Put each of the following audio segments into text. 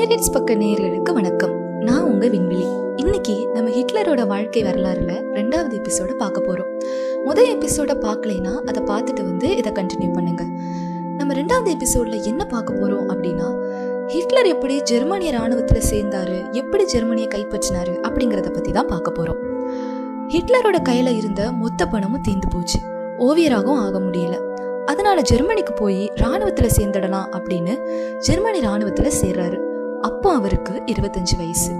Pirates பக்க நேயர்களுக்கு வணக்கம். நான் உங்க விண்வெளி. இன்னைக்கு நம்ம ஹிட்லரோட வாழ்க்கை வரலாறுல ரெண்டாவது எபிசோட பார்க்க போறோம். முதல் எபிசோட பார்க்கலைன்னா அதை பார்த்துட்டு வந்து இதை கண்டினியூ பண்ணுங்க. நம்ம ரெண்டாவது எபிசோட்ல என்ன பார்க்க போறோம் அப்படின்னா ஹிட்லர் எப்படி ஜெர்மனிய ராணுவத்துல சேர்ந்தாரு எப்படி ஜெர்மனியை கைப்பற்றினாரு அப்படிங்கறத பத்தி தான் பார்க்க போறோம். ஹிட்லரோட கையில இருந்த மொத்த பணமும் தீந்து போச்சு. ஓவியராகவும் ஆக முடியல. அதனால ஜெர்மனிக்கு போய் ராணுவத்துல சேர்ந்துடலாம் அப்படின்னு ஜெர்மனி ராணுவத்துல சேர்றாரு. அப்போ அவருக்கு இருபத்தஞ்சு வயசு.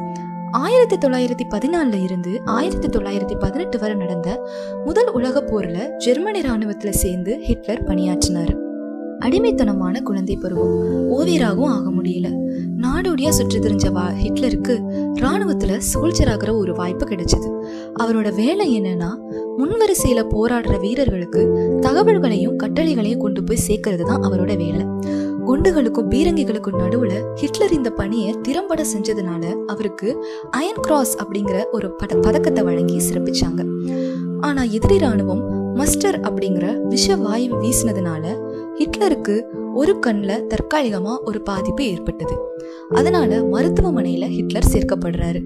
ஆயிரத்தி தொள்ளாயிரத்தி பதினாலுல இருந்து ஆயிரத்தி தொள்ளாயிரத்தி பதினெட்டு வரை நடந்த முதல் உலக போர்ல ஜெர்மனி ராணுவத்துல சேர்ந்து ஹிட்லர் பணியாற்றினார். அடிமைத்தனமான குழந்தை பருவம். ஓவியராகவும் ஆக முடியல. நாடோடியா சுற்றி தெரிஞ்ச வா ஹிட்லருக்கு ராணுவத்துல சோல்ஜர் ஆகிற ஒரு வாய்ப்பு கிடைச்சது. அவரோட வேலை என்னன்னா முன்வரிசையில போராடுற வீரர்களுக்கு தகவல்களையும் கட்டளைகளையும் கொண்டு போய் சேர்க்கறது தான் அவரோட வேலை. குண்டுகளுக்கும் பீரங்கிகளுக்கும் நடுவுல ஹிட்லர் இந்த பணியை திறம்பட செஞ்சதுனால அவருக்கு அயன் கிராஸ் அப்படிங்கிற ஒரு பட பதக்கத்தை வழங்கி சிறப்பிச்சாங்க. ஆனா எதிரி ராணுவம் மஸ்டர் அப்படிங்கிற விஷ வாயு வீசினதுனால ஹிட்லருக்கு ஒரு கண்ணில் தற்காலிகமா ஒரு பாதிப்பு ஏற்பட்டது. அதனால மருத்துவமனையில ஹிட்லர் சேர்க்கப்படுறாரு.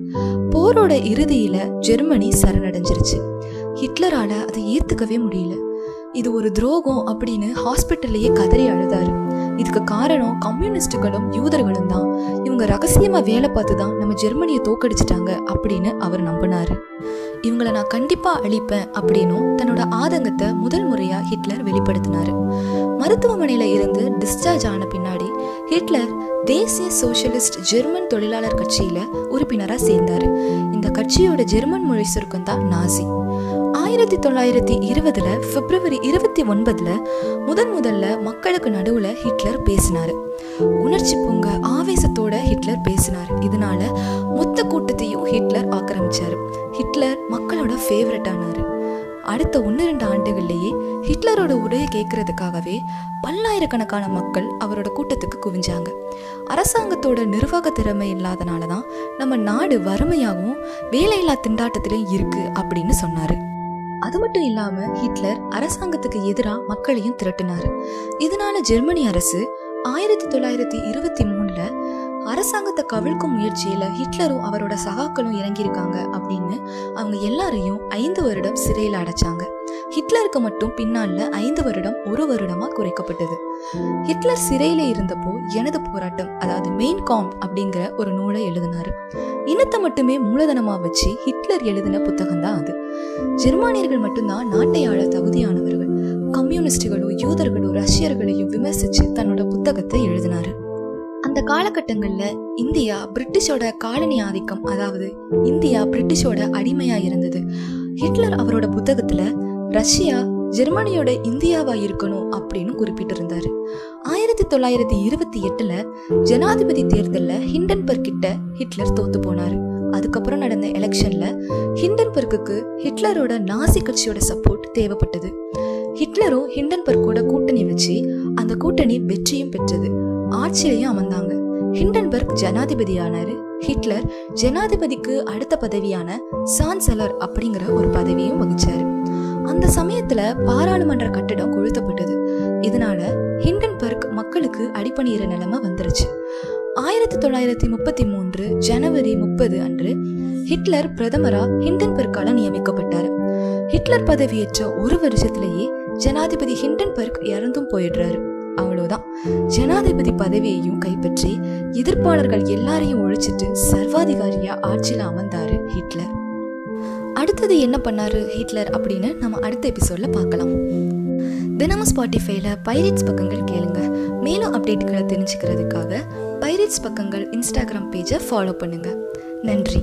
போரோட இறுதியில ஜெர்மனி சரணடைஞ்சிருச்சு. ஹிட்லரால அதை ஏத்துக்கவே முடியல. இது ஒரு துரோகம் அப்படின்னு ஹாஸ்பிட்டல்லையே கதறி அழுதாரு. இதுக்கு காரணம் கம்யூனிஸ்டுகளும் யூதர்களும் தான். இவங்க ரகசியமா வேலை பார்த்து தான் நம்ம ஜெர்மனியை தோக்கடிச்சிட்டாங்க அப்படின்னு அவர் நம்பினாரு. இவங்கள நான் கண்டிப்பா அழிப்பேன் அப்படின்னும் தன்னோட ஆதங்கத்தை முதல் முறையா ஹிட்லர் வெளிப்படுத்தினாரு. மருத்துவமனையில இருந்து டிஸ்சார்ஜ் ஆன பின்னாடி ஹிட்லர் தேசிய சோசியலிஸ்ட் ஜெர்மன் தொழிலாளர் கட்சியில உறுப்பினரா சேர்ந்தாரு. இந்த கட்சியோட ஜெர்மன் மொழி சுருக்கம் தான் நாசி. ஆயிரத்தி தொள்ளாயிரத்தி இருபதுல பிப்ரவரி இருபத்தி ஒன்பதுல முதன் முதல்ல மக்களுக்கு நடுவுல ஹிட்லர் பேசினாரு. உணர்ச்சி பொங்க ஆவேசத்தோட ஹிட்லர் பேசினார். இதனால மொத்த கூட்டத்தையும் ஹிட்லர் ஆக்கிரமிச்சாரு. ஹிட்லர் மக்களோட ஃபேவரட் ஆனாரு. அடுத்த ஒன்று ரெண்டு ஆண்டுகள்லேயே ஹிட்லரோட உரையை கேட்கறதுக்காகவே பல்லாயிரக்கணக்கான மக்கள் அவரோட கூட்டத்துக்கு குவிஞ்சாங்க. அரசாங்கத்தோட நிர்வாக திறமை இல்லாதனால தான் நம்ம நாடு வறுமையாகவும் வேலையில்லா திண்டாட்டத்திலையும் இருக்கு அப்படின்னு சொன்னாரு. அது மட்டும் இல்லாம ஹிட்லர் அரசாங்கத்துக்கு எதிராக மக்களையும் திரட்டினாரு. இதனால ஜெர்மனி அரசு ஆயிரத்தி தொள்ளாயிரத்தி இருபத்தி மூணுல அரசாங்கத்தை கவிழ்க்கும் முயற்சியில ஹிட்லரும் அவரோட சகாக்களும் இறங்கியிருக்காங்க அப்படின்னு அவங்க எல்லாரையும் ஐந்து வருடம் சிறையில் அடைச்சாங்க. ஹிட்லருக்கு மட்டும் பின்னால ஐந்து வருடம் ஒரு வருடமா குறைக்கப்பட்டது. ஹிட்லர் சிறையில இருந்தப்போ எனது போராட்டம் அதாவது மெயின் காம்ப் அப்படிங்கிற ஒரு நூலை எழுதினாரு. இனத்தை மட்டுமே மூலதனமா வச்சு ஹிட்லர் எழுதின புத்தகம் தான் அது. ஜெர்மானியர்கள் மட்டும்தான் நாட்டை ஆள தகுதியானவர்கள். கம்யூனிஸ்டுகளும் யூதர்களும் ரஷ்யர்களையும் விமர்சிச்சு தன்னோட புத்தகத்தை எழுதினாரு. அந்த காலகட்டங்கள்ல இந்தியா பிரிட்டிஷோட காலனி ஆதிக்கம் அதாவது இந்தியா பிரிட்டிஷோட அடிமையா இருந்தது. ஹிட்லர் அவரோட புத்தகத்துல ரஷ்யா ஜெர்மனியோட இந்தியாவா இருக்கணும் அப்படின்னு குறிப்பிட்டிருந்தாரு. ஆயிரத்தி தொள்ளாயிரத்தி இருபத்தி எட்டுல ஜனாதிபதி தேர்தலில் ஹிண்டன்பர்க் கிட்ட ஹிட்லர் தோத்து போனாரு. அதுக்கப்புறம் நடந்த எலெக்ஷன்ல ஹிண்டன்பர்க்கு ஹிட்லரோட நாசி கட்சியோட சப்போர்ட் தேவைப்பட்டது. ஹிட்லரும் ஹிண்டன்பர்க்கோட கூட்டணி வச்சு அந்த கூட்டணி வெற்றியும் பெற்றது. ஆட்சியிலையும் அமர்ந்தாங்க. ஹிண்டன்பர்க் ஜனாதிபதியானாரு. ஹிட்லர் ஜனாதிபதிக்கு அடுத்த பதவியான சான்சலர் அப்படிங்கிற ஒரு பதவியும் வகிச்சாரு. அந்த சமயத்துல பாராளுமன்ற கட்டடம் கொளுத்தப்பட்டது. இதனால ஹிண்டன்பர்க் மக்களுக்கு அடிப்பணியிற நிலைமை வந்துருச்சு. ஆயிரத்தி தொள்ளாயிரத்தி முப்பத்தி மூன்று ஜனவரி முப்பது அன்று ஹிட்லர் பிரதமரா ஹிண்டன்பர்க்கால நியமிக்கப்பட்டார். ஹிட்லர் பதவியேற்ற ஒரு வருஷத்திலேயே ஜனாதிபதி ஹிண்டன்பர்க் இறந்தும் போயிடுறாரு. அவ்வளவுதான். ஜனாதிபதி பதவியையும் கைப்பற்றி எதிர்ப்பாளர்கள் எல்லாரையும் ஒழிச்சிட்டு சர்வாதிகாரியா ஆட்சியில் அமர்ந்தாரு ஹிட்லர். அடுத்தது என்ன பண்ணாரு ஹிட்லர் அப்படின்னு நம்ம அடுத்த எபிசோட்ல பார்க்கலாம். தினமும் ஸ்பாட்டிஃபைல பைரேட்ஸ் பக்கங்கள் கேளுங்க. மேலும் அப்டேட்டுகளை தெரிஞ்சுக்கிறதுக்காக பைரேட்ஸ் பக்கங்கள் இன்ஸ்டாகிராம் பேஜை ஃபாலோ பண்ணுங்கள் நன்றி.